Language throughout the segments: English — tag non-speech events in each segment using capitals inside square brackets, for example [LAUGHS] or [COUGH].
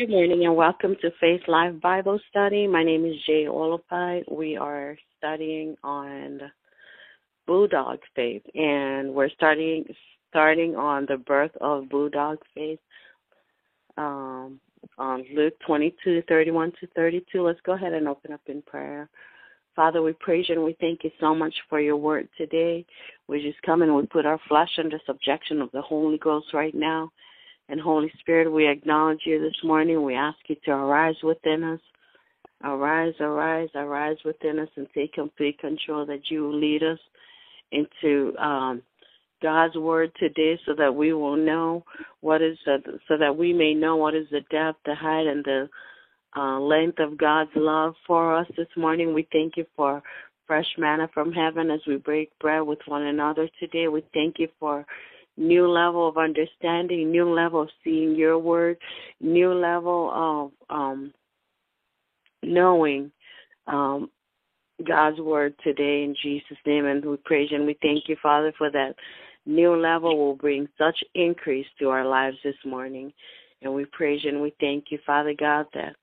Good morning and welcome to Faith Live Bible Study. My name is Jay Olapai. We are studying on Bulldog faith, and we're starting starting on the birth of Bulldog faith. Um, on Luke 22, 31 to 32. Let's go ahead and open up in prayer. Father, we praise you and we thank you so much for your word today. We just come and we put our flesh under subjection of the Holy Ghost right now. And Holy Spirit, we acknowledge you this morning. We ask you to arise within us. Arise, arise, arise within us and take complete control that you will lead us into um, God's word today so that we will know what is, the, so that we may know what is the depth, the height, and the uh, length of God's love for us this morning. We thank you for fresh manna from heaven as we break bread with one another today. We thank you for new level of understanding, new level of seeing your word, new level of um, knowing um, God's word today in Jesus' name. And we praise you and we thank you, Father, for that new level will bring such increase to our lives this morning. And we praise you and we thank you, Father God, that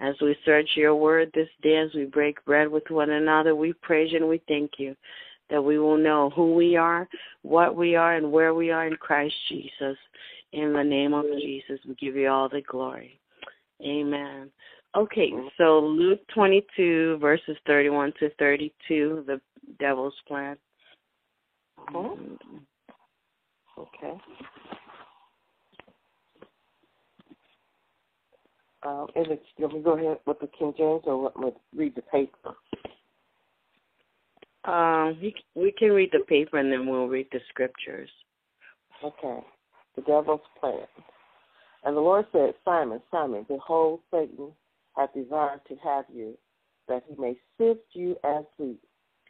as we search your word this day, as we break bread with one another, we praise you and we thank you that we will know who we are, what we are, and where we are in Christ Jesus. In the name of Jesus, we give you all the glory. Amen. Okay, so Luke 22, verses 31 to 32, the devil's plan. Mm-hmm. Okay. Um, is it, let me go ahead with the King James or let me read the paper? Um, we can read the paper and then we'll read the scriptures. Okay. The devil's plan. And the Lord said, Simon, Simon, behold, Satan hath desired to have you, that he may sift you as wheat.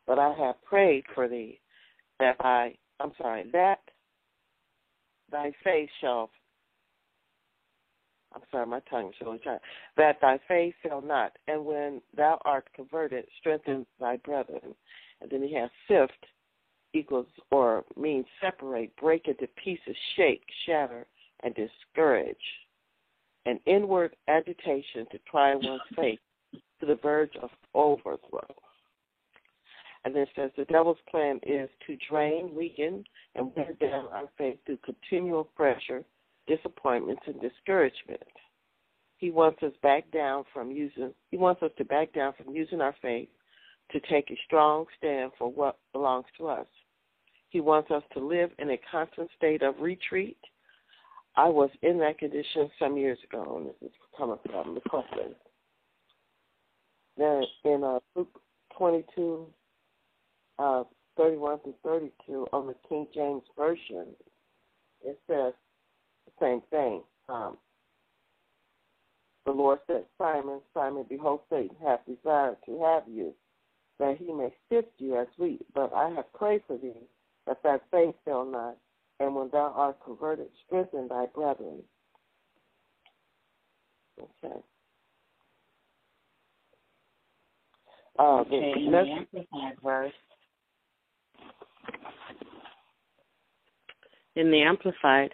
But I have prayed for thee, that I, I'm sorry, that thy faith shall, I'm sorry, my tongue is really tired, that thy faith shall not, and when thou art converted, strengthen thy brethren. And then he has sift equals or means separate, break into pieces, shake, shatter, and discourage. An inward agitation to try one's faith to the verge of overthrow. And then it says the devil's plan is to drain, weaken, and wear down our faith through continual pressure, disappointments, and discouragement. He wants us back down from using. He wants us to back down from using our faith to take a strong stand for what belongs to us. He wants us to live in a constant state of retreat. I was in that condition some years ago, and this is coming from the question. Now, in uh, Luke 22, uh, 31 to 32 on the King James Version, it says the same thing. Um, the Lord said, Simon, Simon, behold, Satan hath desired to have you, that he may sift you as wheat. But I have prayed for thee, that thy faith fail not, and when thou art converted, strengthen thy brethren. Okay. Uh, okay, the next verse. In the Amplified,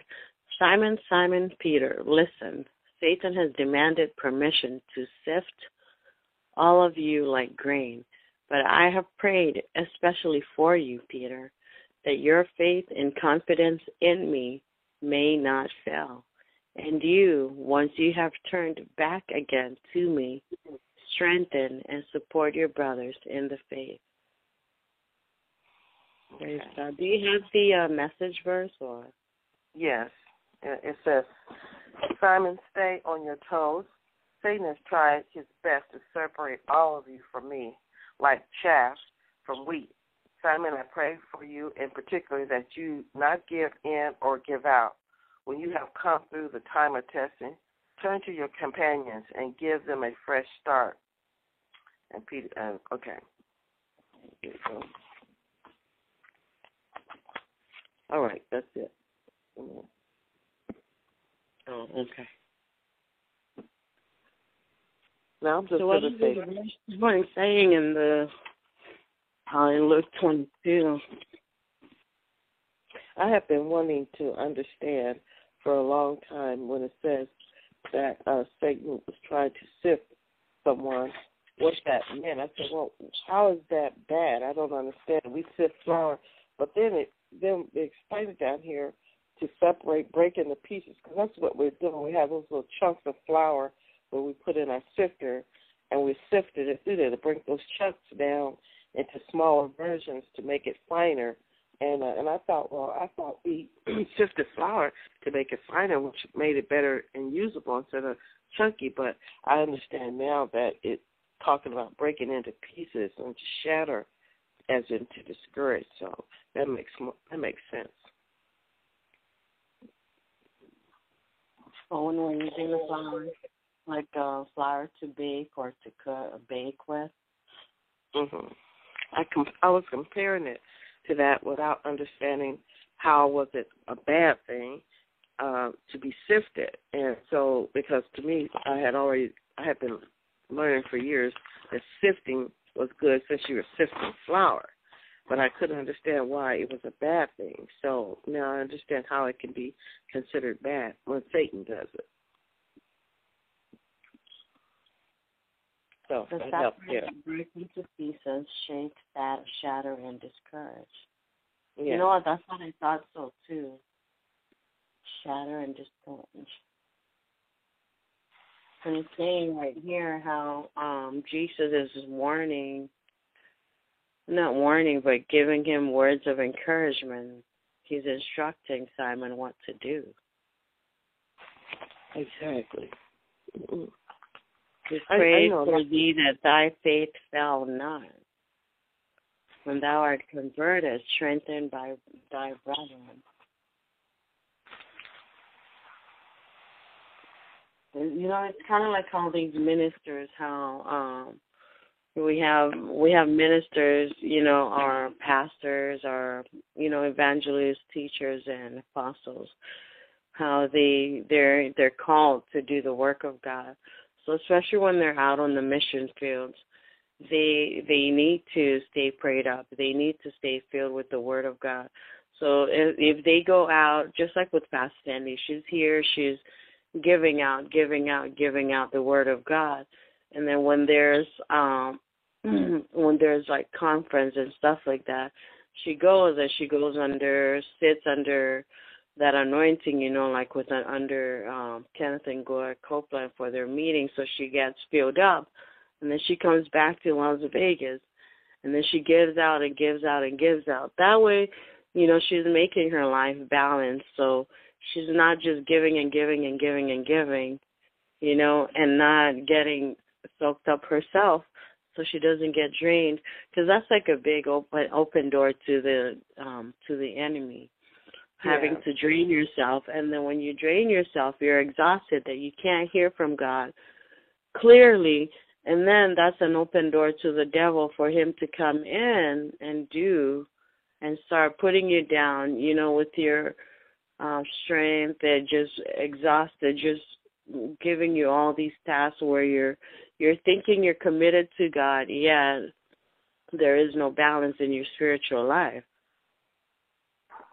Simon, Simon Peter, listen. Satan has demanded permission to sift all of you like grain. But I have prayed especially for you, Peter, that your faith and confidence in me may not fail. And you, once you have turned back again to me, strengthen and support your brothers in the faith. Okay. Do you have the uh, message verse or? Yes. It says, Simon, stay on your toes. Satan has tried his best to separate all of you from me like chaff from wheat. Simon, I pray for you in particular that you not give in or give out. When you have come through the time of testing, turn to your companions and give them a fresh start. And Peter, uh, okay. All right, that's it. Oh, okay. Now I'm just so going to say. What I'm saying in the uh, in Luke 22. I have been wanting to understand for a long time when it says that uh, Satan Satan was trying to sift someone, what that meant. I said, well, how is that bad? I don't understand. We sift flour, but then it then they explain it down here to separate, break into pieces, because that's what we're doing. We have those little chunks of flour where we put in our sifter, and we sifted it through there to break those chunks down into smaller versions to make it finer. And uh, and I thought, well, I thought we [CLEARS THROAT] sifted flour to make it finer, which made it better and usable instead of chunky. But I understand now that it's talking about breaking into pieces and to shatter, as in to discourage. So that makes that makes sense. So when we're using the flour, like uh, flour to bake or to cook, bake with. Mhm. I com- I was comparing it to that without understanding how was it a bad thing uh, to be sifted, and so because to me I had already I had been learning for years that sifting was good since you were sifting flour, but I couldn't understand why it was a bad thing. So now I understand how it can be considered bad when Satan does it. So the yeah. break into pieces, shake, that, shatter, and discourage. Yeah. You know what? That's what I thought so too. Shatter and discourage. And it's saying right here how um Jesus is warning, not warning, but giving him words of encouragement. He's instructing Simon what to do. Exactly. Mm-hmm. We pray for thee that thy faith fail not. When thou art converted, strengthened by thy brethren. And, you know, it's kind of like all these ministers, how um, we have we have ministers, you know, our pastors, our you know, evangelists, teachers, and apostles. How they they're they're called to do the work of God so especially when they're out on the mission fields, they they need to stay prayed up. They need to stay filled with the Word of God. So if, if they go out, just like with Pastor Sandy, she's here, she's giving out, giving out, giving out the Word of God. And then when there's um [CLEARS THROAT] when there's like conference and stuff like that, she goes and she goes under, sits under that anointing, you know, like with an under um, Kenneth and Gloria Copeland for their meeting, so she gets filled up, and then she comes back to Las Vegas, and then she gives out and gives out and gives out. That way, you know, she's making her life balanced, so she's not just giving and giving and giving and giving, you know, and not getting soaked up herself so she doesn't get drained. Because that's like a big open open door to the um to the enemy having yeah. to drain yourself and then when you drain yourself you're exhausted that you can't hear from God clearly and then that's an open door to the devil for him to come in and do and start putting you down you know with your um strength and just exhausted just giving you all these tasks where you're you're thinking you're committed to God yet there is no balance in your spiritual life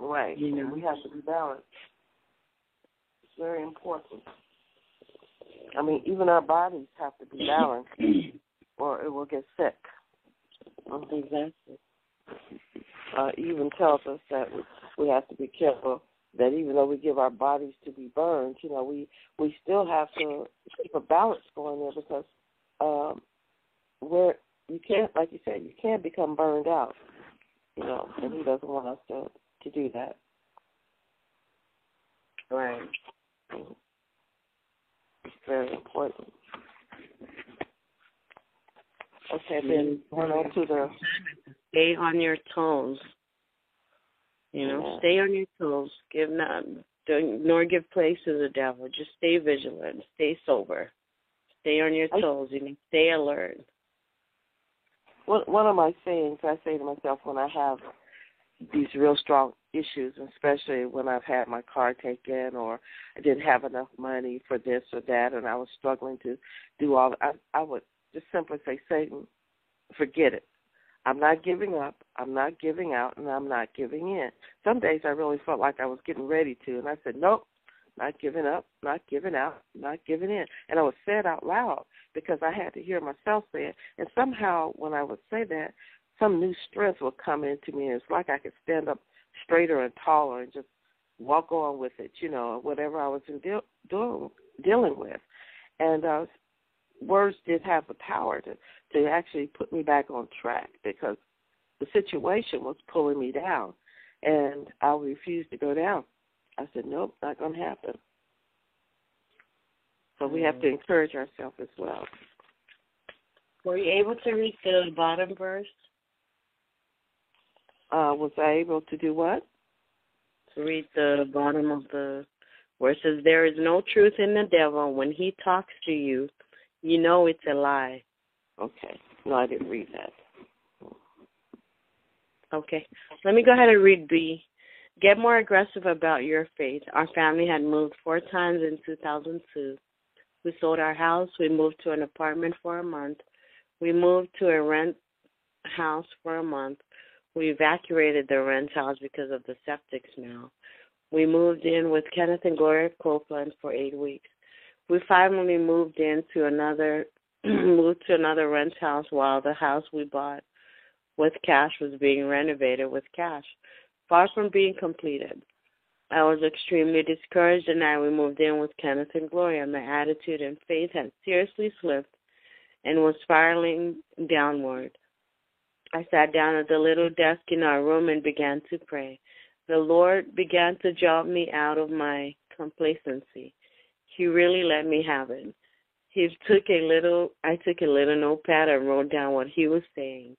Right. You know. We have to be balanced. It's very important. I mean, even our bodies have to be balanced, [CLEARS THROAT] or it will get sick. Exactly. Uh, even tells us that we have to be careful that even though we give our bodies to be burned, you know, we we still have to keep a balance going there because um, where you can't, like you said, you can't become burned out, you know, and he doesn't want us to to do that. Right. It's very important. Okay, mm-hmm. then going on to the stay on your toes. You know, Yeah. stay on your toes. Give not don't nor give place to the devil. Just stay vigilant. Stay sober. Stay on your I- toes. You know, stay alert. one one of my sayings I say to myself when I have these real strong issues, especially when I've had my car taken or I didn't have enough money for this or that, and I was struggling to do all. I I would just simply say, Satan, forget it. I'm not giving up. I'm not giving out, and I'm not giving in. Some days I really felt like I was getting ready to, and I said, nope, not giving up, not giving out, not giving in. And I would say it out loud because I had to hear myself say it. And somehow, when I would say that, some new strength would come into me. And it's like I could stand up straighter and taller and just walk on with it, you know, whatever I was in deal, deal, dealing with. And uh, words did have the power to to actually put me back on track because the situation was pulling me down, and I refused to go down. I said, nope, not going to happen. So we have to mm. encourage ourselves as well. Were you able to read the bottom verse? Uh, was I able to do what? To read the bottom of the where it says, There is no truth in the devil. When he talks to you, you know it's a lie. Okay. No, I didn't read that. Okay. Let me go ahead and read B. Get more aggressive about your faith. Our family had moved four times in 2002. We sold our house. We moved to an apartment for a month. We moved to a rent house for a month. We evacuated the rent house because of the septic smell. We moved in with Kenneth and Gloria Copeland for eight weeks. We finally moved into another [CLEARS THROAT] moved to another rent house while the house we bought with cash was being renovated with cash, far from being completed. I was extremely discouraged and I we moved in with Kenneth and Gloria. My attitude and faith had seriously slipped and was spiraling downward. I sat down at the little desk in our room and began to pray. The Lord began to jolt me out of my complacency. He really let me have it. He took a little I took a little notepad and wrote down what he was saying.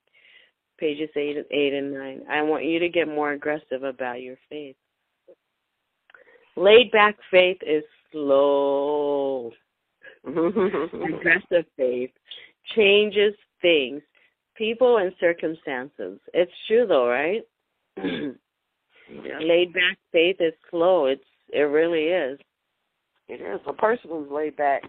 Pages eight eight and nine. I want you to get more aggressive about your faith. Laid back faith is slow. [LAUGHS] aggressive faith changes things people and circumstances. It's true though, right? [CLEARS THROAT] yeah. Laid back faith is slow. It's it really is. It is. A person who's laid back,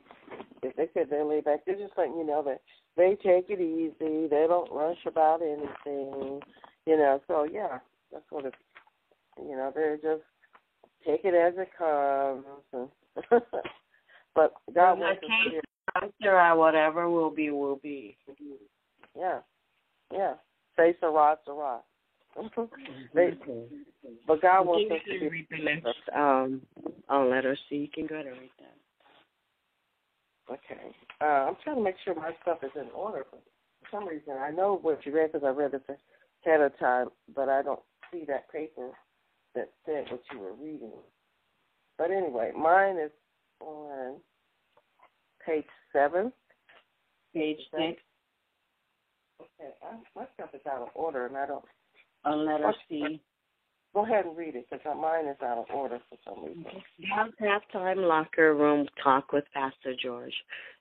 if they said they're laid back, they're just letting you know that they take it easy. They don't rush about anything. You know, so yeah, that's what it's. You know, they're just take it as it comes. [LAUGHS] but God wants us to. Whatever will be, will be. Yeah. Yeah. Que sera, sera. [LAUGHS] they, but God wants us to read the next um, on letter. You can go ahead and read that. Okay. Uh, I'm trying to make sure my stuff is in order. For some reason, I know what you read because I read it ahead of time, but I don't see that paper that said what you were reading. But anyway, mine is on page seven. Page six. Okay, I, my stuff is out of order, and I don't. On letter C. Go ahead and read it because mine is out of order for some reason. Have halftime locker room talk with Pastor George.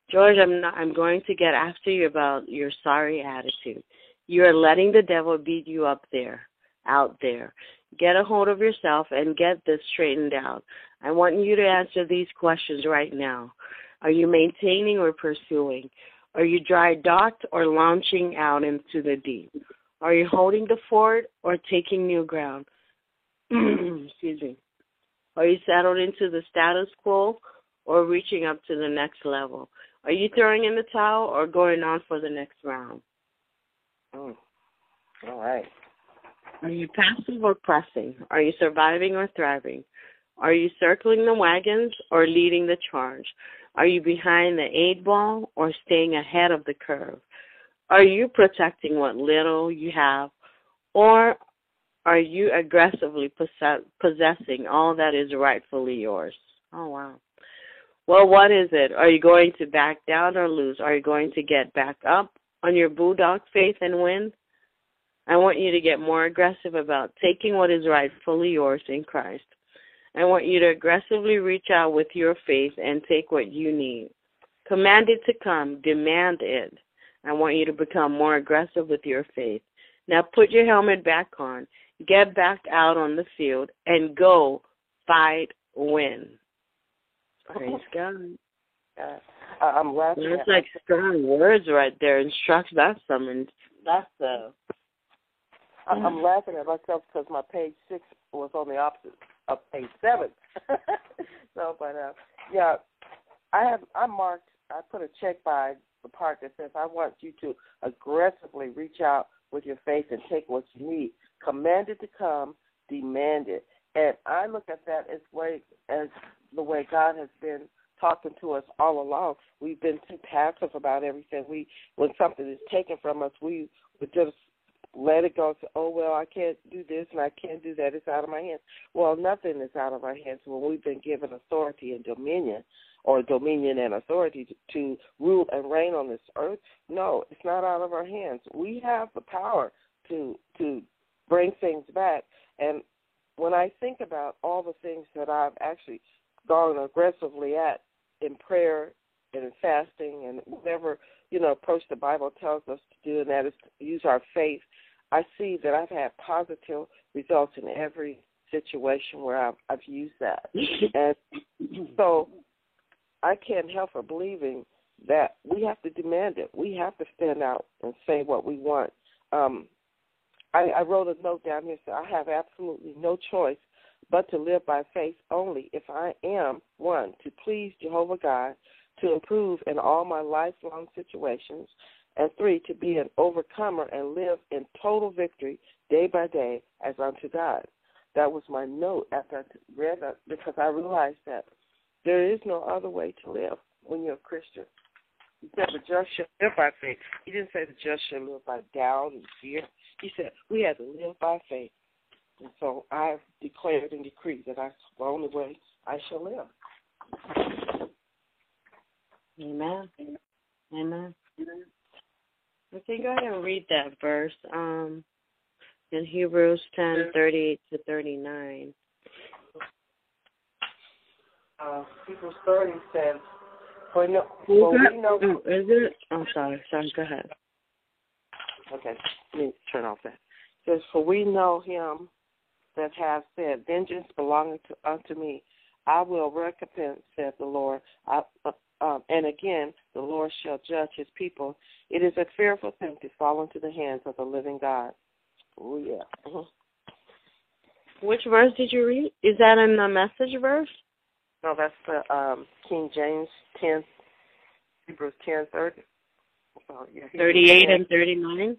George, I'm not. I'm going to get after you about your sorry attitude. You are letting the devil beat you up there, out there. Get a hold of yourself and get this straightened out. I want you to answer these questions right now. Are you maintaining or pursuing? Are you dry docked or launching out into the deep? Are you holding the fort or taking new ground? [CLEARS THROAT] Excuse me. Are you settled into the status quo or reaching up to the next level? Are you throwing in the towel or going on for the next round? Mm. All right. Are you passive or pressing? Are you surviving or thriving? Are you circling the wagons or leading the charge? Are you behind the eight ball or staying ahead of the curve? Are you protecting what little you have or are you aggressively possess- possessing all that is rightfully yours? Oh, wow. Well, what is it? Are you going to back down or lose? Are you going to get back up on your bulldog faith and win? I want you to get more aggressive about taking what is rightfully yours in Christ. I want you to aggressively reach out with your faith and take what you need. Command it to come, demand it. I want you to become more aggressive with your faith. Now put your helmet back on, get back out on the field, and go fight, win. Praise [LAUGHS] God. Uh, I'm laughing. That's like strong words right there. Instruction. That's some. That's the. I, I'm laughing at myself because my page six was on the opposite of page seven. [LAUGHS] so, but uh, yeah, I have I marked. I put a check by the part that says I want you to aggressively reach out with your faith and take what you need. Command it to come, demand it. And I look at that as way as the way God has been talking to us all along. We've been too passive about everything. We when something is taken from us, we would just let it go Oh well, I can't do this and I can't do that, it's out of my hands. Well, nothing is out of our hands when we've been given authority and dominion or dominion and authority to, to rule and reign on this earth. No, it's not out of our hands. We have the power to to bring things back. And when I think about all the things that I've actually gone aggressively at in prayer and in fasting and whatever you know approach the Bible tells us to do, and that is to use our faith. I see that I've had positive results in every situation where I've, I've used that, [LAUGHS] and so I can't help but believing that we have to demand it. We have to stand out and say what we want. Um, I, I wrote a note down here so I have absolutely no choice but to live by faith only if I am one to please Jehovah God, to improve in all my lifelong situations, and three to be an overcomer and live in total victory day by day as unto God. That was my note after I read that because I realized that there is no other way to live when you're a Christian. He said the just shall live by faith. He didn't say the just shall live by doubt and fear. He said we have to live by faith. And so I've declared and decreed that that's the only way I shall live. Amen. Amen. Okay, go ahead and read that verse. Um, in Hebrews ten thirty eight to thirty nine. Uh, Hebrews thirty says, "For no, for we know." Oh, is it? I'm sorry. Sorry. Go ahead. Okay, let me turn off that. It says, "For we know him that have said, Vengeance belongeth to, unto me. I will recompense, saith the Lord. I, uh, um, and again, the Lord shall judge his people. It is a fearful thing to fall into the hands of the living God. Oh, yeah. Mm-hmm. Which verse did you read? Is that in the message verse? No, that's the um, King James 10, Hebrews 10, 30. Oh, yeah, 38 and 39?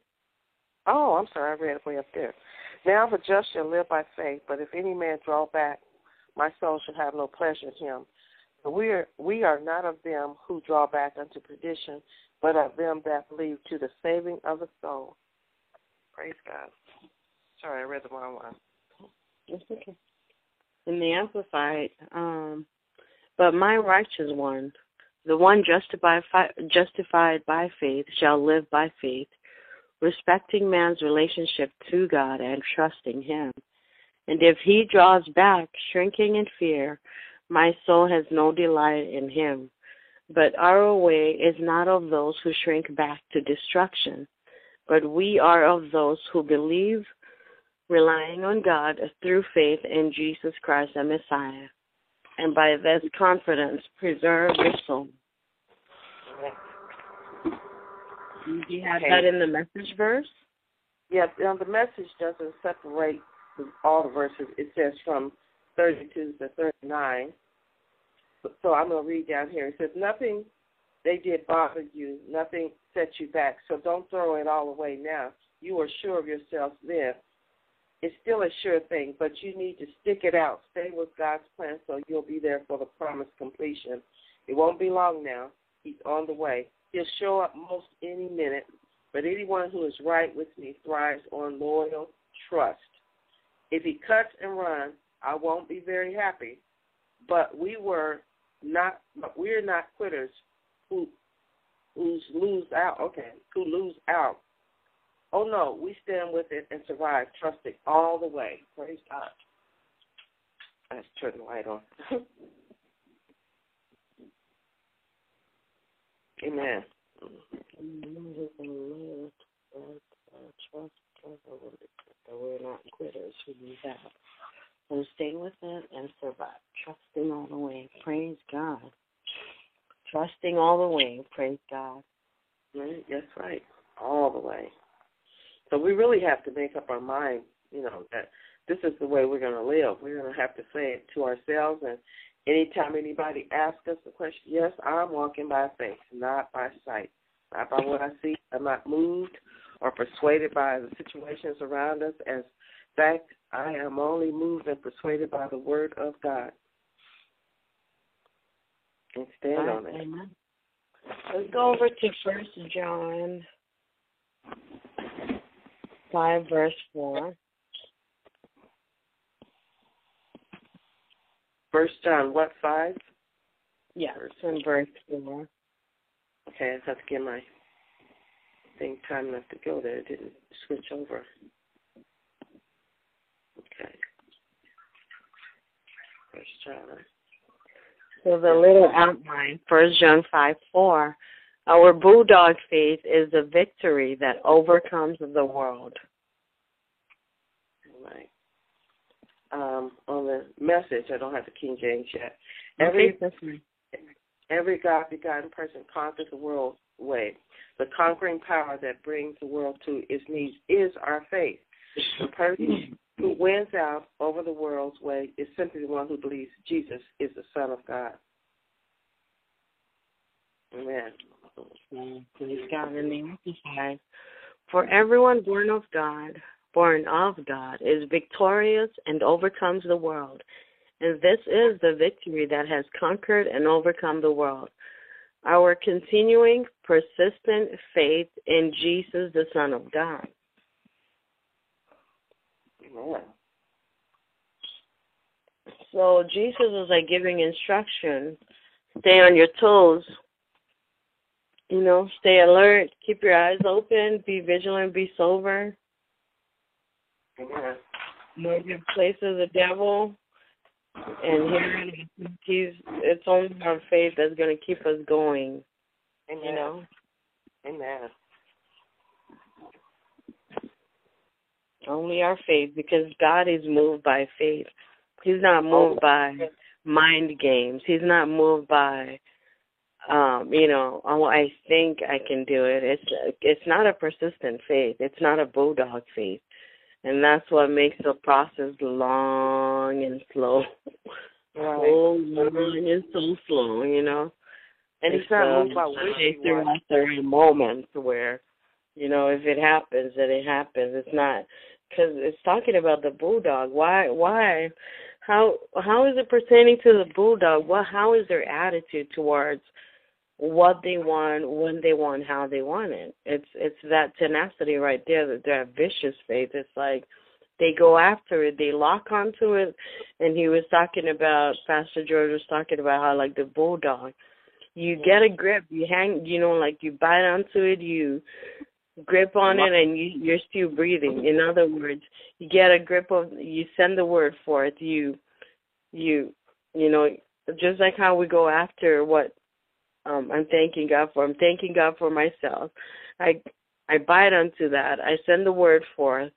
Oh, I'm sorry. I read it way up there. Now the just shall live by faith, but if any man draw back, my soul shall have no pleasure in him. We are we are not of them who draw back unto perdition, but of them that believe to the saving of the soul. Praise God. Sorry, I read the wrong one. That's okay. In the Amplified, um, but my righteous one, the one justified justified by faith, shall live by faith respecting man's relationship to God and trusting Him. And if he draws back, shrinking in fear, my soul has no delight in him. But our way is not of those who shrink back to destruction, but we are of those who believe, relying on God through faith in Jesus Christ the Messiah, and by this confidence preserve your soul. Do you have okay. that in the message verse? Yes, now the message doesn't separate all the verses. It says from 32 to 39. So I'm going to read down here. It says, Nothing they did bother you, nothing set you back. So don't throw it all away now. You are sure of yourself then. It's still a sure thing, but you need to stick it out. Stay with God's plan so you'll be there for the promised completion. It won't be long now. He's on the way. He'll show up most any minute, but anyone who is right with me thrives on loyal trust. If he cuts and runs, I won't be very happy. But we were not we're not quitters who who lose out okay, who lose out. Oh no, we stand with it and survive, trusting all the way. Praise God. Let's turn the light on. [LAUGHS] Amen. We're not quitters who lose out. So stay with it and survive. Trusting all the way. Praise God. Trusting all the way. Praise God. Right, that's right. All the way. So we really have to make up our mind, you know, that this is the way we're going to live. We're going to have to say it to ourselves. And anytime anybody asks us a question, yes, I'm walking by faith, not by sight, not by what I see. I'm not moved or persuaded by the situations around us. As fact, I am only moved and persuaded by the word of God. And stand right, on it. Amen. Let's go over to First John five verse four. First John what five? Yeah, verse in verse four. Okay, I have to get my time enough to go there. It didn't switch over. Okay. First John. So the little outline, First John five four. Our bulldog faith is the victory that overcomes the world. Right. Um, on the message, I don't have the King James yet. Every okay, every God begotten person conquers the world way. The conquering power that brings the world to its knees is our faith. The person who [CLEARS THROAT] wins out over the world's way is simply the one who believes Jesus is the Son of God. Amen. Praise God in the Amplified. For everyone born of God, born of God, is victorious and overcomes the world. And this is the victory that has conquered and overcome the world. Our continuing, persistent faith in Jesus, the Son of God. Amen. So Jesus is like giving instruction. Stay on your toes you know, stay alert, keep your eyes open, be vigilant, be sober. Amen. Know your place of the devil. And here he's it's only our faith that's gonna keep us going. Amen. You know? Amen. Only our faith because God is moved by faith. He's not moved oh. by mind games. He's not moved by um, you know, oh, I think I can do it. It's it's not a persistent faith. It's not a bulldog faith, and that's what makes the process long and slow. [LAUGHS] Right. So long and so slow, you know. And it's, it's not um, moved by wishing. There are moments where, you know, if it happens, then it happens. It's not because it's talking about the bulldog. Why? Why? How? How is it pertaining to the bulldog? What? How is their attitude towards? What they want, when they want, how they want it. It's it's that tenacity right there, that that vicious faith. It's like they go after it, they lock onto it. And he was talking about Pastor George was talking about how like the bulldog, you get a grip, you hang, you know, like you bite onto it, you grip on it, and you you're still breathing. In other words, you get a grip of, you send the word forth, you you you know just like how we go after what um, I'm thanking God for. I'm thanking God for myself. I I bite onto that. I send the word forth.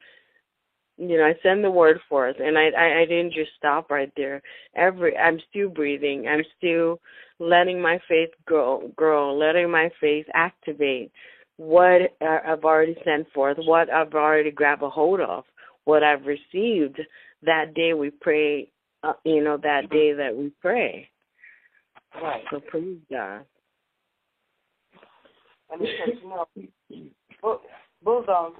You know, I send the word forth, and I, I I didn't just stop right there. Every I'm still breathing. I'm still letting my faith grow, grow, letting my faith activate what I've already sent forth, what I've already grabbed a hold of, what I've received that day we pray. Uh, you know, that day that we pray. Right. So praise God. I mean, because you know, bulldogs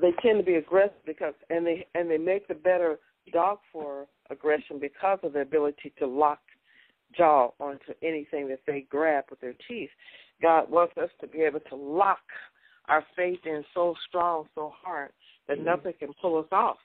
they tend to be aggressive because and they and they make the better dog for aggression because of their ability to lock jaw onto anything that they grab with their teeth. God wants us to be able to lock our faith in so strong, so hard that mm-hmm. nothing can pull us off.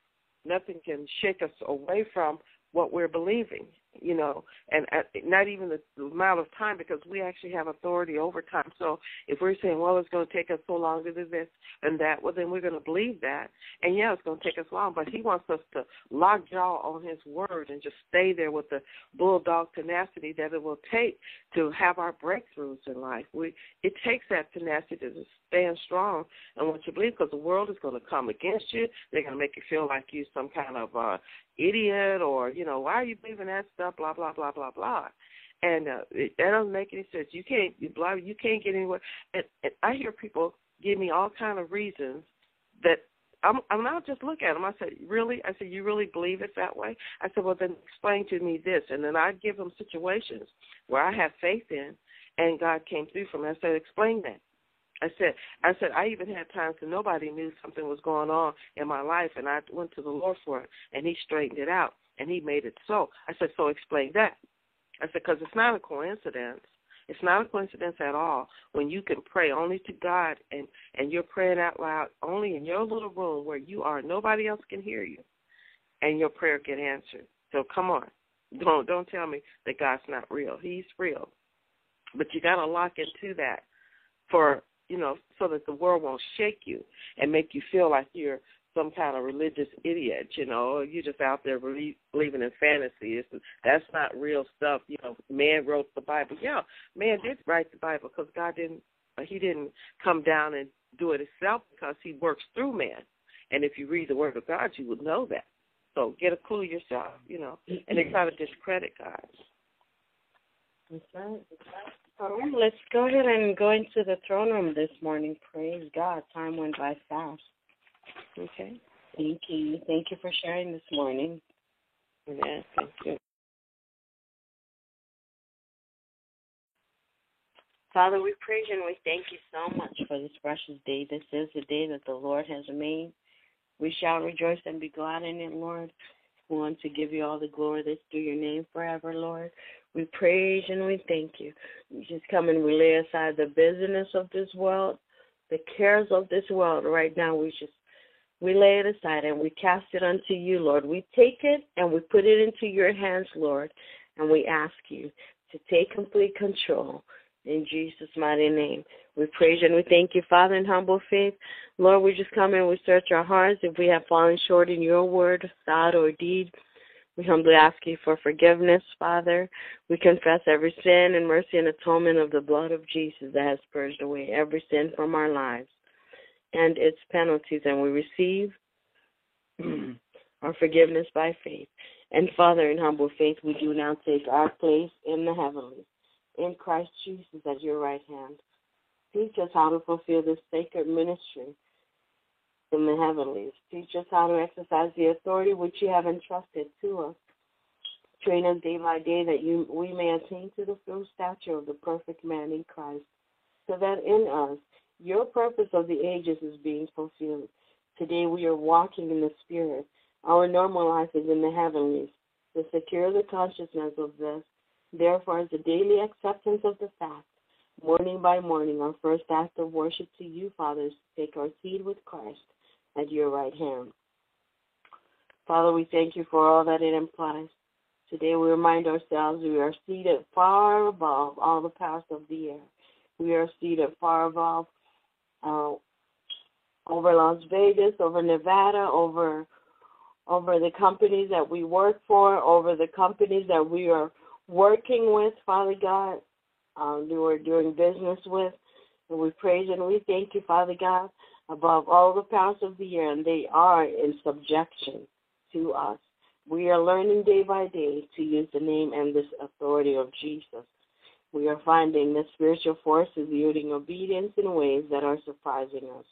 Nothing can shake us away from what we're believing you know, and at, not even the, the amount of time because we actually have authority over time. So if we're saying, well, it's going to take us so long to do this and that, well, then we're going to believe that. And yeah, it's going to take us long, but he wants us to lock jaw on his word and just stay there with the bulldog tenacity that it will take to have our breakthroughs in life. We it takes that tenacity to stand strong and what you believe because the world is going to come against you. They're going to make you feel like you're some kind of uh idiot or you know why are you believing that stuff blah blah blah blah blah and uh, it, that doesn't make any sense you can't you blah you can't get anywhere and, and i hear people give me all kind of reasons that I'm, I'm not just look at him. I said, really? I said, you really believe it that way? I said, well, then explain to me this, and then I give him situations where I have faith in, and God came through for me. I said, explain that. I said, I said, I even had times when nobody knew something was going on in my life, and I went to the Lord for it, and He straightened it out, and He made it so. I said, so explain that. I said, because it's not a coincidence. It's not a coincidence at all when you can pray only to God and and you're praying out loud only in your little room where you are. Nobody else can hear you, and your prayer get answered. So come on, don't don't tell me that God's not real. He's real, but you got to lock into that for you know so that the world won't shake you and make you feel like you're some kind of religious idiot, you know, you're just out there believing in fantasy. That's not real stuff. You know, man wrote the Bible. Yeah, man did write the Bible because God didn't. Uh, he didn't come down and do it himself because He works through man. And if you read the Word of God, you would know that. So get a clue yourself, you know, and they try to discredit God. That's right. Right, let's go ahead and go into the throne room this morning. Praise God. Time went by fast. Okay. Thank you. Thank you for sharing this morning. Yes, thank you. Father, we praise you and we thank you so much for this precious day. This is the day that the Lord has made. We shall rejoice and be glad in it, Lord. We want to give you all the glory that's due your name forever, Lord. We praise and we thank you. We just come and we lay aside the busyness of this world, the cares of this world right now. We just we lay it aside and we cast it unto you, Lord. We take it and we put it into your hands, Lord, and we ask you to take complete control. In Jesus' mighty name, we praise you and we thank you, Father, in humble faith. Lord, we just come and we search our hearts. If we have fallen short in your word, thought, or deed, we humbly ask you for forgiveness, Father. We confess every sin and mercy and atonement of the blood of Jesus that has purged away every sin from our lives and its penalties, and we receive [CLEARS THROAT] our forgiveness by faith. And Father, in humble faith, we do now take our place in the heavenlies, in Christ Jesus at your right hand. Teach us how to fulfill this sacred ministry in the heavenlies. Teach us how to exercise the authority which you have entrusted to us. Train us day by day that you, we may attain to the full stature of the perfect man in Christ, so that in us your purpose of the ages is being fulfilled. Today we are walking in the Spirit. Our normal life is in the heavenlies. To secure the consciousness of this, therefore, is the daily acceptance of the fact, morning by morning, our first act of worship to you, fathers, to take our seat with Christ at your right hand. Father, we thank you for all that it implies. Today we remind ourselves we are seated far above all the powers of the air. We are seated far above uh, over Las Vegas, over Nevada, over over the companies that we work for, over the companies that we are working with, Father God, um, we are doing business with. And we praise and we thank you, Father God, above all the powers of the air, and they are in subjection to us. We are learning day by day to use the name and this authority of Jesus. We are finding that spiritual forces yielding obedience in ways that are surprising us.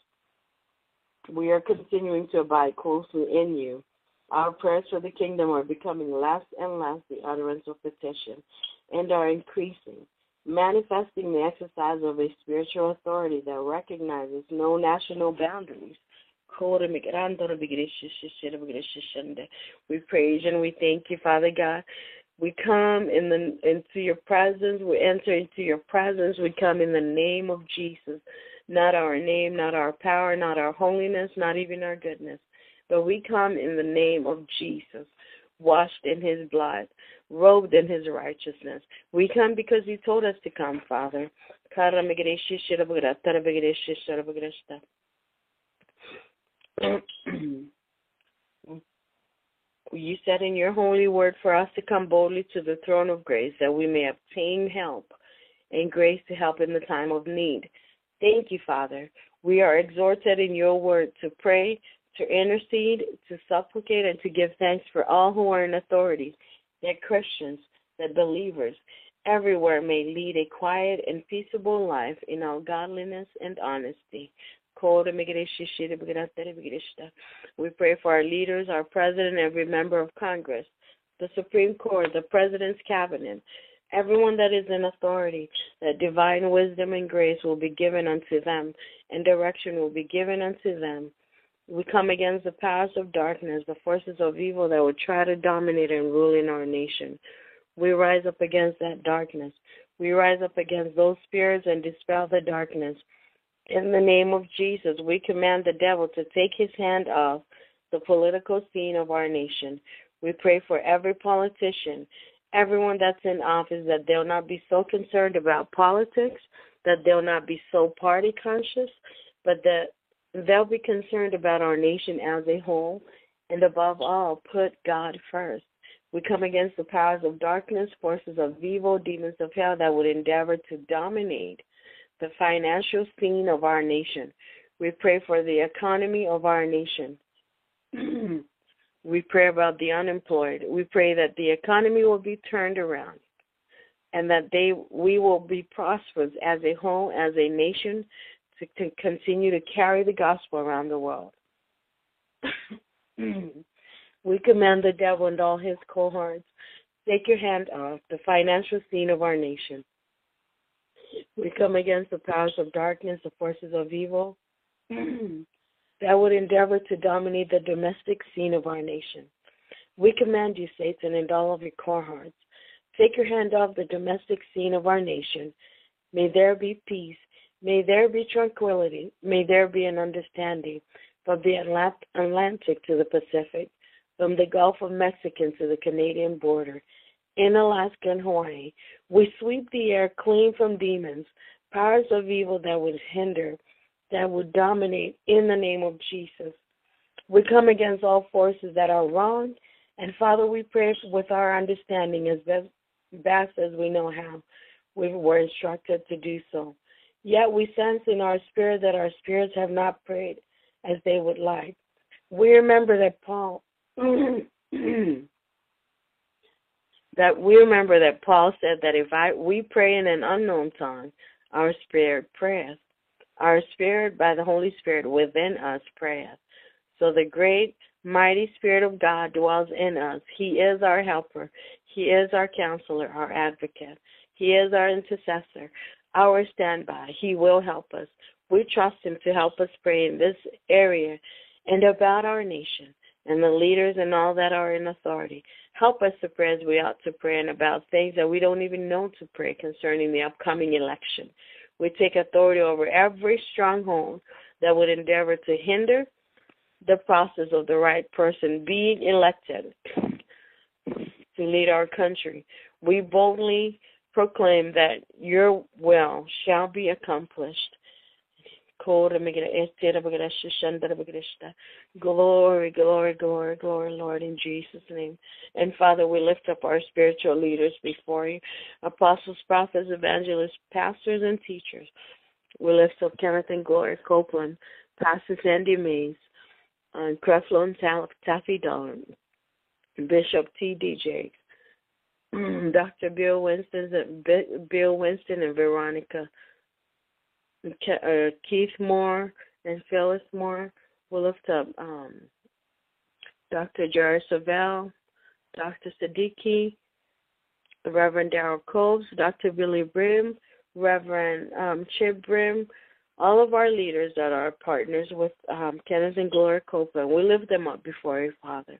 We are continuing to abide closely in you. Our prayers for the kingdom are becoming less and less the utterance of petition and are increasing, manifesting the exercise of a spiritual authority that recognizes no national boundaries. We praise and we thank you, Father God, we come in the into your presence. We enter into your presence. We come in the name of Jesus. Not our name, not our power, not our holiness, not even our goodness. But we come in the name of Jesus, washed in his blood, robed in his righteousness. We come because you told us to come, Father. [CLEARS THROAT] You said in your holy word for us to come boldly to the throne of grace that we may obtain help and grace to help in the time of need. Thank you, Father. We are exhorted in your word to pray, to intercede, to supplicate, and to give thanks for all who are in authority, that Christians, that believers everywhere may lead a quiet and peaceable life in all godliness and honesty. We pray for our leaders, our president, every member of Congress, the Supreme Court, the President's Cabinet, everyone that is in authority, that divine wisdom and grace will be given unto them, and direction will be given unto them. We come against the powers of darkness, the forces of evil that would try to dominate and rule in our nation. We rise up against that darkness. We rise up against those spirits and dispel the darkness. In the name of Jesus, we command the devil to take his hand off the political scene of our nation. We pray for every politician, everyone that's in office, that they'll not be so concerned about politics, that they'll not be so party conscious, but that they'll be concerned about our nation as a whole, and above all, put God first. We come against the powers of darkness, forces of evil, demons of hell that would endeavor to dominate the financial scene of our nation. We pray for the economy of our nation. [CLEARS THROAT] we pray about the unemployed. We pray that the economy will be turned around and that they we will be prosperous as a whole, as a nation, to, to continue to carry the gospel around the world. Mm-hmm. [CLEARS THROAT] We command the devil and all his cohorts, take your hand off the financial scene of our nation. We come against the powers of darkness, the forces of evil [CLEARS THROAT] that would endeavor to dominate the domestic scene of our nation. We command you, Satan, and all of your cohorts, take your hand off the domestic scene of our nation. May there be peace. May there be tranquility. May there be an understanding from the Atlantic to the Pacific from the Gulf of Mexico to the Canadian border, in Alaska and Hawaii. We sweep the air clean from demons, powers of evil that would hinder, that would dominate in the name of Jesus. We come against all forces that are wrong, and Father, we pray with our understanding as best, best as we know how. We were instructed to do so. Yet we sense in our spirit that our spirits have not prayed as they would like. We remember that Paul [CLEARS THROAT] that we remember that Paul said that if I we pray in an unknown tongue, our spirit prayeth. Our spirit by the Holy Spirit within us prayeth. So the great mighty Spirit of God dwells in us. He is our helper. He is our counselor, our advocate. He is our intercessor, our standby. He will help us. We trust Him to help us pray in this area and about our nation and the leaders and all that are in authority. Help us to pray as we ought to pray and about things that we don't even know to pray concerning the upcoming election. We take authority over every stronghold that would endeavor to hinder the process of the right person being elected to lead our country. We boldly proclaim that your will shall be accomplished Glory, glory, glory, glory, Lord, in Jesus' name. And Father, we lift up our spiritual leaders before you apostles, prophets, evangelists, pastors, and teachers. We lift up Kenneth and Gloria Copeland, Pastor Sandy Mays, and Creflo and Taffy Dollar, Bishop T.D. Jakes, Dr. Bill Winston, Bill Winston, and Veronica uh, Keith Moore and Phyllis Moore. We'll lift up um, Dr. Jerry Savelle, Dr. Siddiki, Reverend Darrell Coves, Dr. Billy Brim, Reverend um, Chip Brim, all of our leaders that are partners with um, Kenneth and Gloria Copeland. We lift them up before you, Father.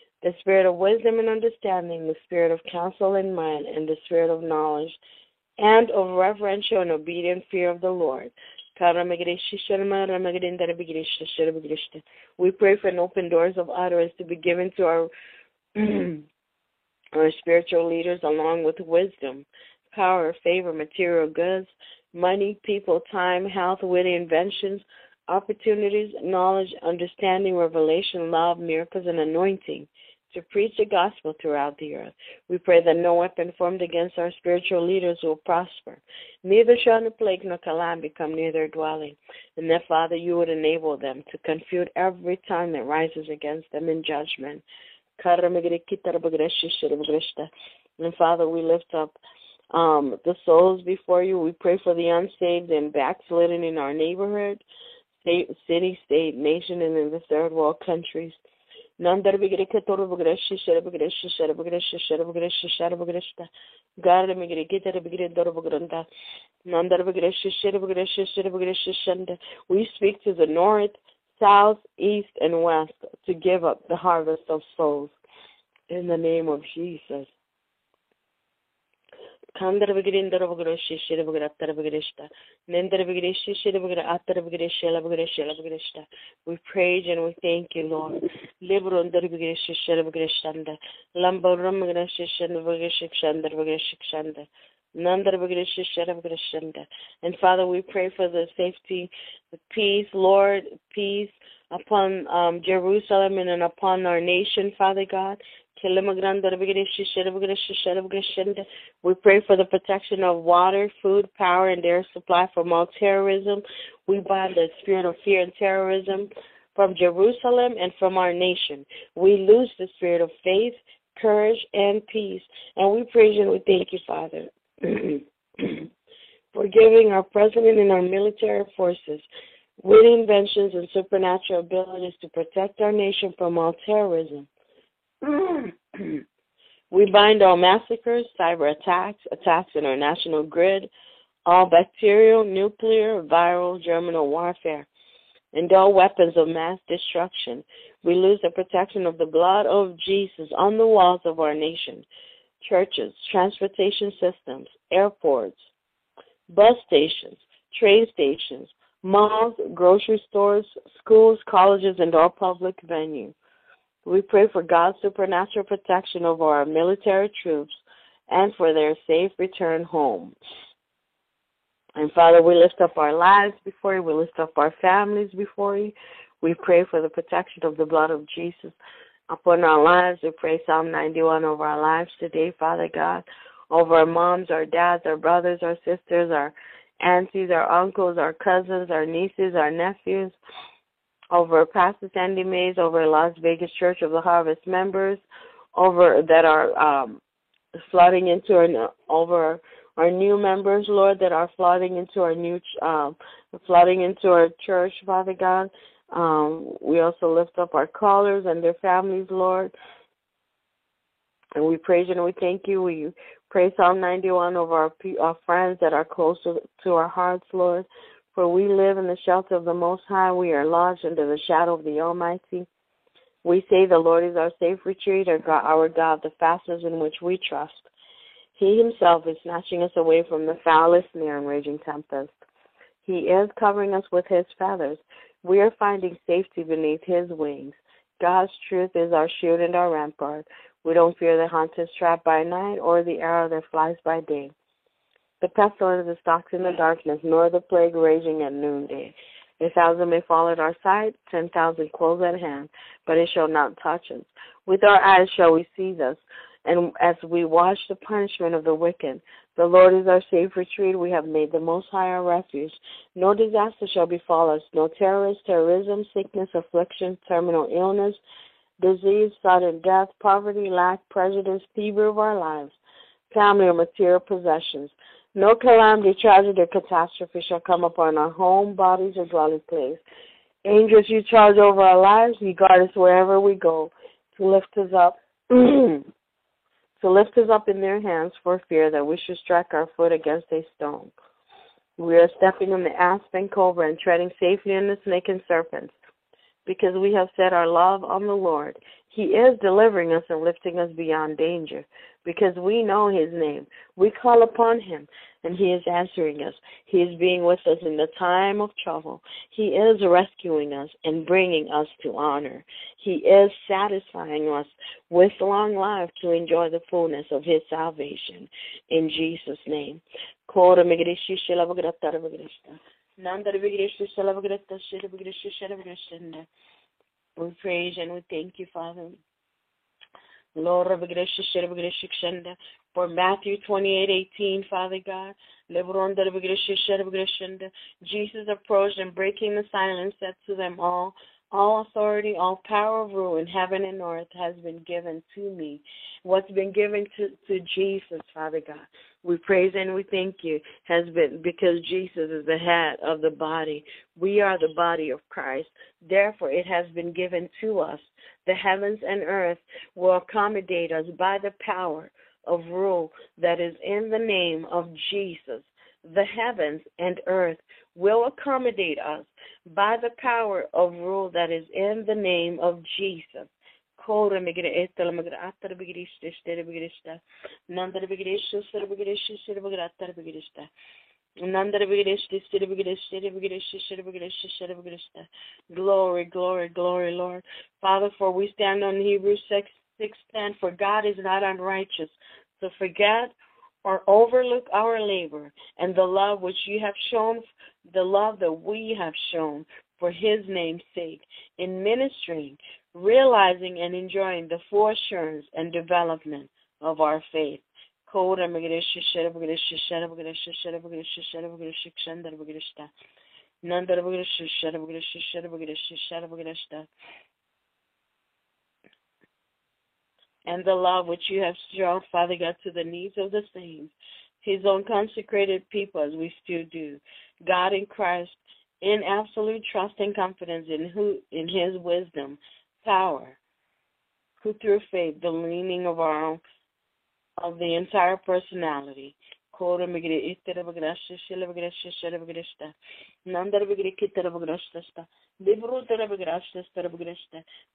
the spirit of wisdom and understanding, the spirit of counsel and mind, and the spirit of knowledge, and of reverential and obedient fear of the Lord. We pray for an open doors of utterance to be given to our, [CLEARS THROAT] our spiritual leaders along with wisdom, power, favor, material goods, money, people, time, health, witty inventions, opportunities, knowledge, understanding, revelation, love, miracles, and anointing to preach the gospel throughout the earth. We pray that no weapon formed against our spiritual leaders will prosper. Neither shall the plague nor calamity come near their dwelling. And that, Father, you would enable them to confute every tongue that rises against them in judgment. And Father, we lift up um, the souls before you. We pray for the unsaved and backslidden in our neighborhood, state, city, state, nation, and in the third world countries. Nandar bigre ketoro bigre shishara bigre shishara bigre shishara bigre shishara bigre shita. Gar bigre ketara bigre doro bigre Nandar bigre shishara bigre shishara. We speak to the north, south, east, and west to give up the harvest of souls. In the name of Jesus. We praise and we thank you, Lord. And Father, we pray for the safety, the peace, Lord, peace upon um, Jerusalem and upon our nation, Father God. We pray for the protection of water, food, power, and air supply from all terrorism. We bind the spirit of fear and terrorism from Jerusalem and from our nation. We lose the spirit of faith, courage, and peace. And we praise you and we thank you, Father, [CLEARS THROAT] for giving our president and our military forces with inventions and supernatural abilities to protect our nation from all terrorism. [CLEARS THROAT] we bind all massacres, cyber attacks, attacks in our national grid, all bacterial, nuclear, viral, germinal warfare, and all weapons of mass destruction. We lose the protection of the blood of Jesus on the walls of our nation, churches, transportation systems, airports, bus stations, train stations, malls, grocery stores, schools, colleges, and all public venues. We pray for God's supernatural protection over our military troops and for their safe return home. And Father, we lift up our lives before you. We lift up our families before you. We pray for the protection of the blood of Jesus upon our lives. We pray Psalm 91 over our lives today, Father God, over our moms, our dads, our brothers, our sisters, our aunties, our uncles, our cousins, our nieces, our nephews, over Pastor Sandy Mays, over Las Vegas Church of the Harvest members, over that are um, flooding into our over our new members, Lord, that are flooding into our new um, flooding into our church, Father God. Um, we also lift up our callers and their families, Lord. And we praise you and we thank you. We pray Psalm 91 over our, our friends that are close to, to our hearts, Lord. For we live in the shelter of the Most High. We are lodged under the shadow of the Almighty. We say the Lord is our safe retreat, our God, the fastness in which we trust. He himself is snatching us away from the foulest snare and raging tempest. He is covering us with his feathers. We are finding safety beneath his wings. God's truth is our shield and our rampart. We don't fear the hunter's trap by night or the arrow that flies by day. The pestilence that stalks in the darkness, nor the plague raging at noonday. A thousand may fall at our side, ten thousand close at hand, but it shall not touch us. With our eyes shall we see this, and as we watch the punishment of the wicked, the Lord is our safe retreat. We have made the Most High our refuge. No disaster shall befall us, no terrorist, terrorism, sickness, affliction, terminal illness, disease, sudden death, poverty, lack, prejudice, fever of our lives, family or material possessions no calamity, tragedy, or catastrophe shall come upon our home, bodies, or dwelling place. Angels, you charge over our lives. You guard us wherever we go to lift us up, [CLEARS THROAT] to lift us up in their hands for fear that we should strike our foot against a stone. We are stepping on the aspen cobra and treading safely on the snake and serpents because we have set our love on the Lord. He is delivering us and lifting us beyond danger because we know His name. We call upon Him and He is answering us. He is being with us in the time of trouble. He is rescuing us and bringing us to honor. He is satisfying us with long life to enjoy the fullness of His salvation. In Jesus' name. We praise and we thank you, Father. Lord, for Matthew 28:18, Father God. Jesus approached and breaking the silence said to them all, all authority, all power of rule in heaven and earth has been given to me. What's been given to, to Jesus, Father God. We praise and we thank you has been because Jesus is the head of the body. We are the body of Christ. Therefore, it has been given to us. The heavens and earth will accommodate us by the power of rule that is in the name of Jesus. The heavens and earth will accommodate us by the power of rule that is in the name of Jesus. Glory, glory, glory, Lord. Father, for we stand on Hebrews 6, 6 10, for God is not unrighteous to forget or overlook our labor and the love which you have shown, the love that we have shown for his name's sake in ministering, realizing and enjoying the full assurance and development of our faith. And the love which you have shown, Father God, to the needs of the saints, his own consecrated people, as we still do. God in Christ, in absolute trust and confidence in who in his wisdom, power, who through faith, the leaning of our own, of the entire personality,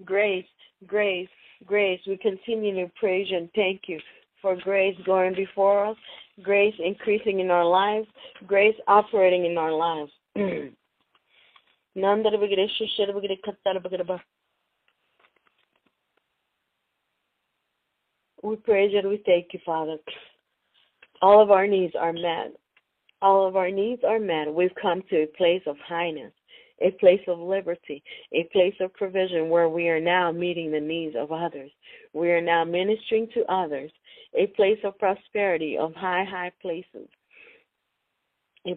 Grace, grace, grace. We continue to praise and thank you for grace going before us, grace increasing in our lives, grace operating in our lives. [CLEARS THROAT] we praise and we thank you, Father. All of our needs are met. All of our needs are met. We've come to a place of highness, a place of liberty, a place of provision where we are now meeting the needs of others. We are now ministering to others, a place of prosperity, of high, high places, a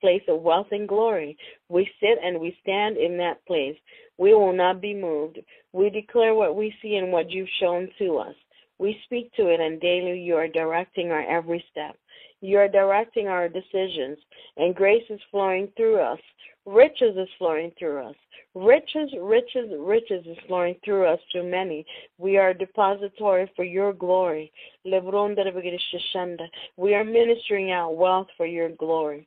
place of wealth and glory. We sit and we stand in that place. We will not be moved. We declare what we see and what you've shown to us. We speak to it, and daily you are directing our every step. You are directing our decisions, and grace is flowing through us. Riches is flowing through us. Riches, riches, riches is flowing through us to many. We are a depository for your glory. We are ministering out wealth for your glory.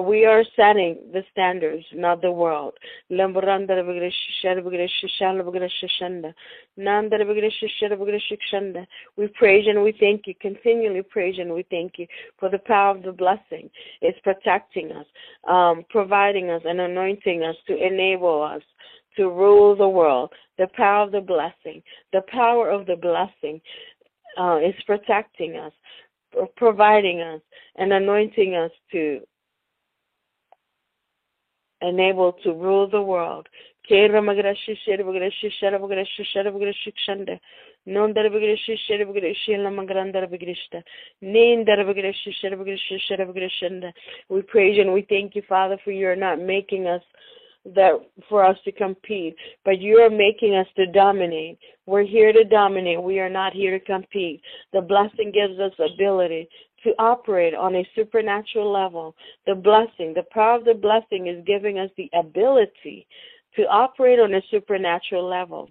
we are setting the standards, not the world. We praise and we thank you, continually praise and we thank you for the power of the blessing. It's protecting us, um, providing us, and anointing us to enable us to rule the world. The power of the blessing, the power of the blessing uh, is protecting us, providing us, and anointing us to and able to rule the world. We praise you and we thank you, Father, for you are not making us that for us to compete, but you are making us to dominate. We're here to dominate. We are not here to compete. The blessing gives us ability to operate on a supernatural level. The blessing, the power of the blessing is giving us the ability to operate on a supernatural level.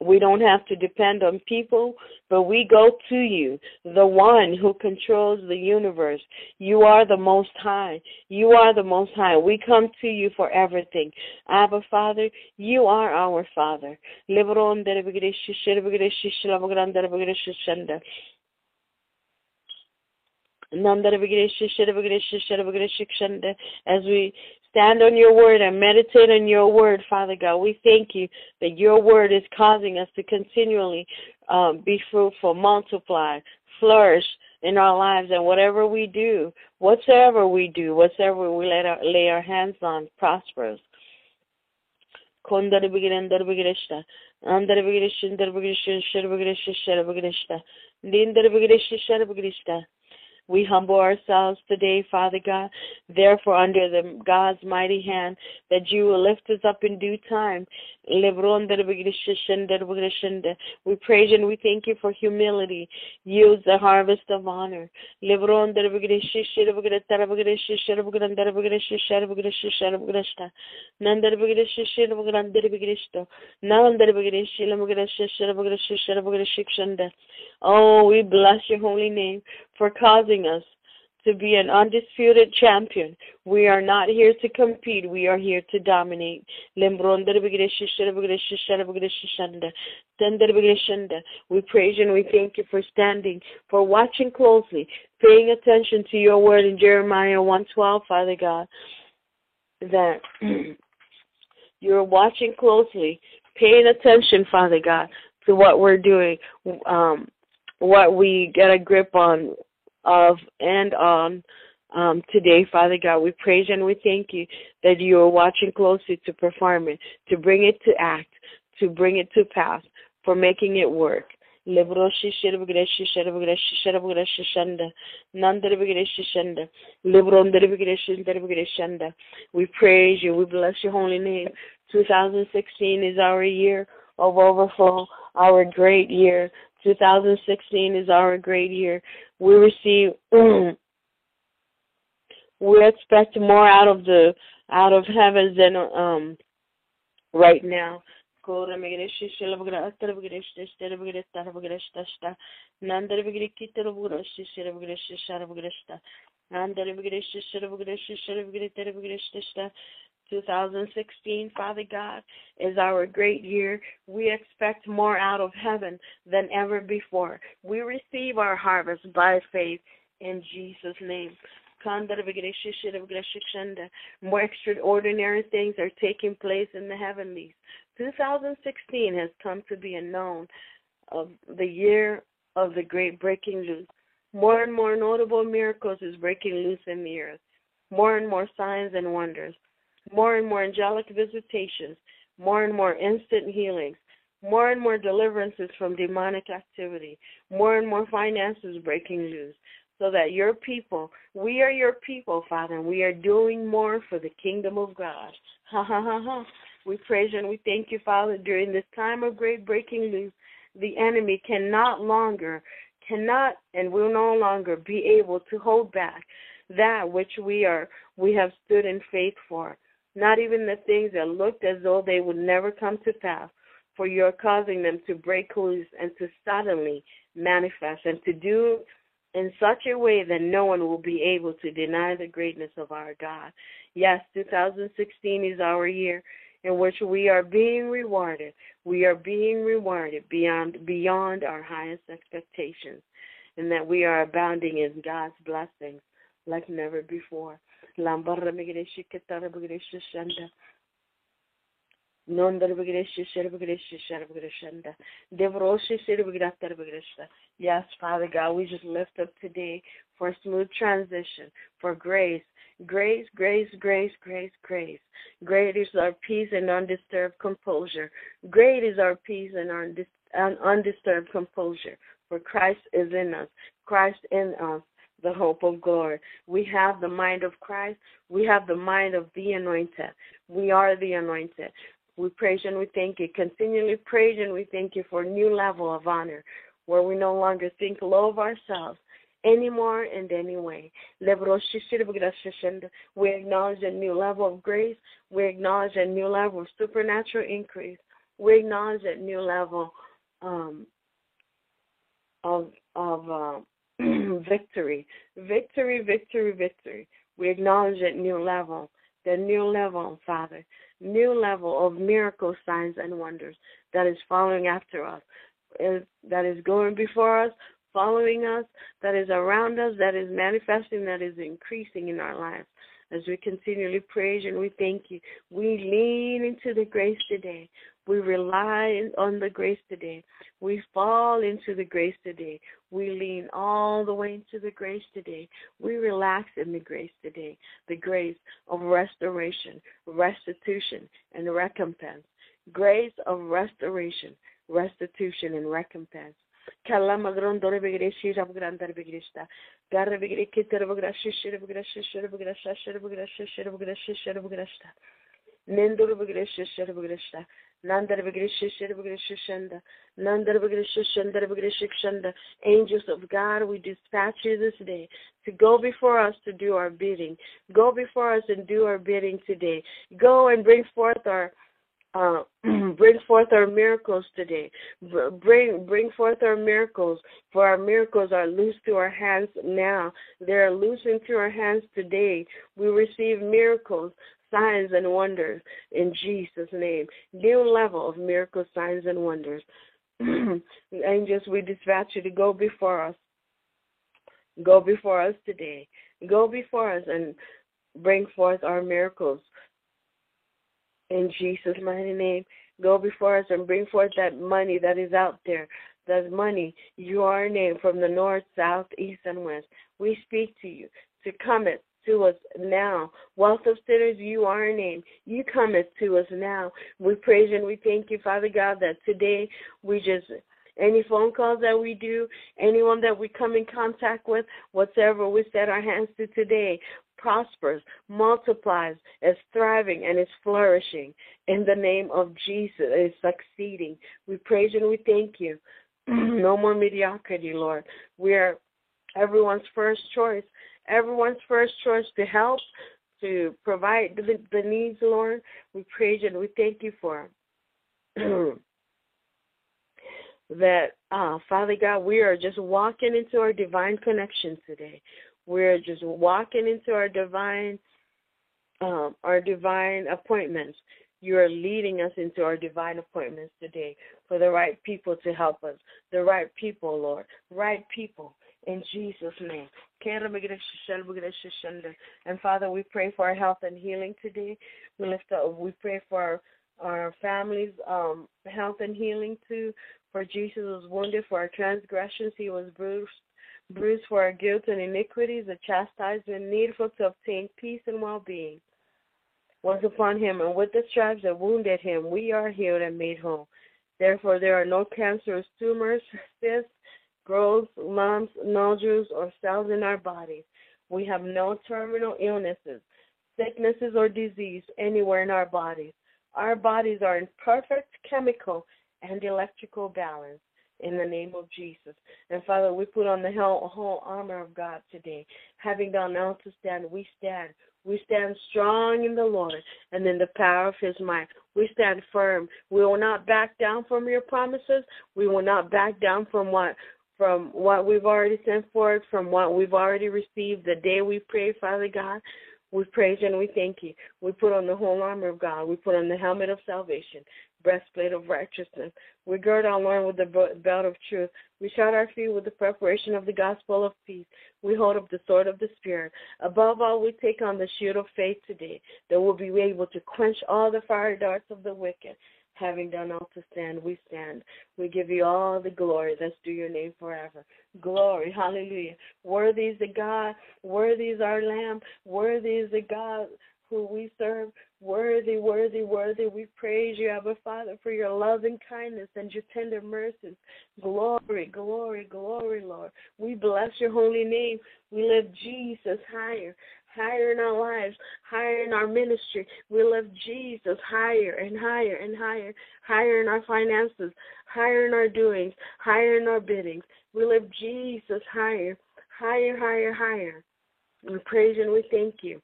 We don't have to depend on people, but we go to you, the one who controls the universe. You are the Most High. You are the Most High. We come to you for everything. Abba, Father, you are our Father. As we stand on your word and meditate on your word, Father God. We thank you that your word is causing us to continually um, be fruitful, multiply, flourish in our lives, and whatever we do, whatsoever we do, whatsoever we let our, lay our hands on, prospers. We humble ourselves today, Father God, therefore under the God's mighty hand, that you will lift us up in due time. We praise and we thank you for humility. Use the harvest of honor. Oh, we bless your holy name for causing us to be an undisputed champion. We are not here to compete, we are here to dominate. We praise you and we thank you for standing, for watching closely, paying attention to your word in Jeremiah 112, Father God, that [CLEARS THROAT] you're watching closely, paying attention, Father God, to what we're doing. Um, what we get a grip on of and on um, today, Father God. We praise and we thank you that you are watching closely to perform it, to bring it to act, to bring it to pass, for making it work. We praise you. We bless your holy name. 2016 is our year of overflow, our great year. 2016 is our great year. We receive, [CLEARS THROAT] we expect more out of the out of heaven than um right now. Nanda 2016, Father God, is our great year. We expect more out of heaven than ever before. We receive our harvest by faith in Jesus' name. More extraordinary things are taking place in the heavenlies. 2016 has come to be a known of the year of the great breaking loose. More and more notable miracles is breaking loose in the earth. More and more signs and wonders more and more angelic visitations, more and more instant healings, more and more deliverances from demonic activity, more and more finances breaking loose, so that your people, we are your people, Father, and we are doing more for the kingdom of God. [LAUGHS] Ha ha ha ha. We praise you and we thank you, Father, during this time of great breaking loose. The enemy cannot longer, cannot and will no longer be able to hold back that which we are we have stood in faith for not even the things that looked as though they would never come to pass, for you're causing them to break loose and to suddenly manifest and to do in such a way that no one will be able to deny the greatness of our God. Yes, 2016 is our year in which we are being rewarded. We are being rewarded beyond beyond our highest expectations, and that we are abounding in God's blessings like never before. Lambarra Migreshi Ketara Bigreshi Shanda. Non Bigreshi Sherbigreshi Sherbigreshanda. Devroshi Sherbigratara Bigreshta. Yes, Father God, we just lift up today for a smooth transition, for grace, grace, grace, grace, grace, grace. Great is our peace and undisturbed composure. Great is our peace and our undisturbed composure. For Christ is in us. Christ in us, the hope of glory. We have the mind of Christ. We have the mind of the anointed. We are the anointed. We praise and we thank you. Continually praise and we thank you for a new level of honor where we no longer think low of ourselves anymore and anyway. We acknowledge a new level of grace. We acknowledge a new level of supernatural increase. We acknowledge a new level um, of of uh, [CLEARS THROAT] victory, victory, victory, victory. We acknowledge that new level, the new level, Father, new level of miracle signs and wonders that is following after us, eh, that is going before us, following us, that is around us, that is manifesting, that is increasing in our lives. As we continually praise and we thank you, we lean into the grace today. We rely on the grace today. We fall into the grace today. We lean all the way into the grace today. We relax in the grace today. The grace of restoration, restitution, and recompense. Grace of restoration, restitution, and recompense. Angels of God, we dispatch you this day to go before us to do our bidding. Go before us and do our bidding today. Go and bring forth our uh, [CLEARS THROAT] bring forth our miracles today. Bring bring forth our miracles, for our miracles are loose to our hands now. They are loose into our hands today. We receive miracles, signs, and wonders in Jesus' name. New level of miracles, signs, and wonders. [CLEARS THROAT] Angels, we dispatch you to go before us. Go before us today. Go before us and bring forth our miracles in Jesus' mighty name. Go before us and bring forth that money that is out there. That money, your name from the north, south, east, and west. We speak to you to come it to us now. Wealth of sinners, you are a name. You come it to us now. We praise and we thank you, Father God, that today we just any phone calls that we do, anyone that we come in contact with, whatever we set our hands to today, prospers, multiplies, is thriving, and is flourishing. In the name of Jesus, is succeeding. We praise and we thank you. [CLEARS THROAT] no more mediocrity, Lord. We are everyone's first choice. Everyone's first choice to help, to provide the, the needs, Lord. We praise you and we thank you for [CLEARS THROAT] that, uh, Father God, we are just walking into our divine connection today. We're just walking into our divine um, our divine appointments. You are leading us into our divine appointments today for the right people to help us. The right people, Lord. Right people. In Jesus' name. And Father, we pray for our health and healing today. We lift up we pray for our, our families' um, health and healing too. For Jesus was wounded for our transgressions, he was bruised bruised for our guilt and iniquities, the chastisement needful to obtain peace and well being was upon him, and with the stripes that wounded him, we are healed and made whole. Therefore, there are no cancerous tumors, [LAUGHS] cysts, growths, lumps, nodules, or cells in our bodies. We have no terminal illnesses, sicknesses, or disease anywhere in our bodies. Our bodies are in perfect chemical and electrical balance in the name of Jesus. And Father, we put on the whole, whole armor of God today. Having done all to stand, we stand. We stand strong in the Lord and in the power of his might. We stand firm. We will not back down from your promises. We will not back down from what from what we've already sent forth, from what we've already received the day we pray, Father God. We praise you and we thank you. We put on the whole armor of God. We put on the helmet of salvation breastplate of righteousness. We gird our loin with the belt of truth. We shod our feet with the preparation of the gospel of peace. We hold up the sword of the Spirit. Above all, we take on the shield of faith today, that we'll be able to quench all the fiery darts of the wicked. Having done all to stand, we stand. We give you all the glory that's due your name forever. Glory, hallelujah. Worthy is the God, worthy is our Lamb, worthy is the God who we serve. Worthy, worthy, worthy. We praise you, Abba Father, for your loving kindness and your tender mercies. Glory, glory, glory, Lord. We bless your holy name. We lift Jesus higher, higher in our lives, higher in our ministry. We lift Jesus higher and higher and higher, higher in our finances, higher in our doings, higher in our biddings. We lift Jesus higher, higher, higher, higher. We praise and we thank you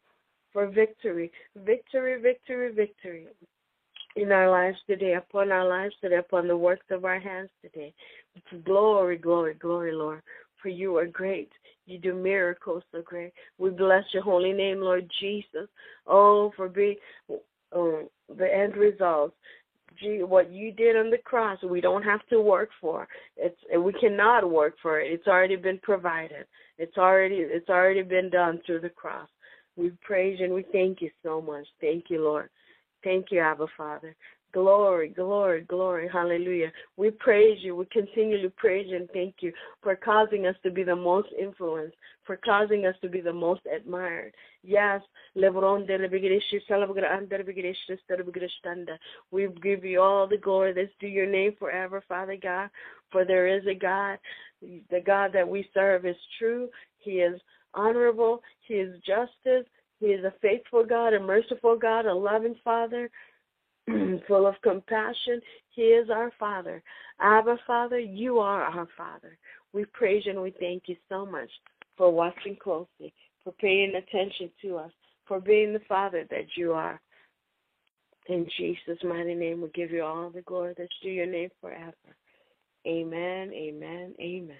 for victory, victory, victory, victory in our lives today, upon our lives today, upon the works of our hands today. Glory, glory, glory, Lord. For you are great. You do miracles so great. We bless your holy name, Lord Jesus. Oh, for being uh, the end results. Gee, what you did on the cross, we don't have to work for. It's we cannot work for it. It's already been provided. It's already it's already been done through the cross. We praise you and we thank you so much. Thank you, Lord. Thank you, Abba Father. Glory, glory, glory. Hallelujah. We praise you. We continually praise and thank you for causing us to be the most influenced, for causing us to be the most admired. Yes, we give you all the glory that's due your name forever, Father God. For there is a God. The God that we serve is true. He is honorable. He is justice. He is a faithful God, a merciful God, a loving Father, [CLEARS THROAT] full of compassion. He is our Father. Abba, Father, you are our Father. We praise you and we thank you so much for watching closely, for paying attention to us, for being the Father that you are. In Jesus' mighty name, we give you all the glory that's due your name forever. Amen, amen, amen.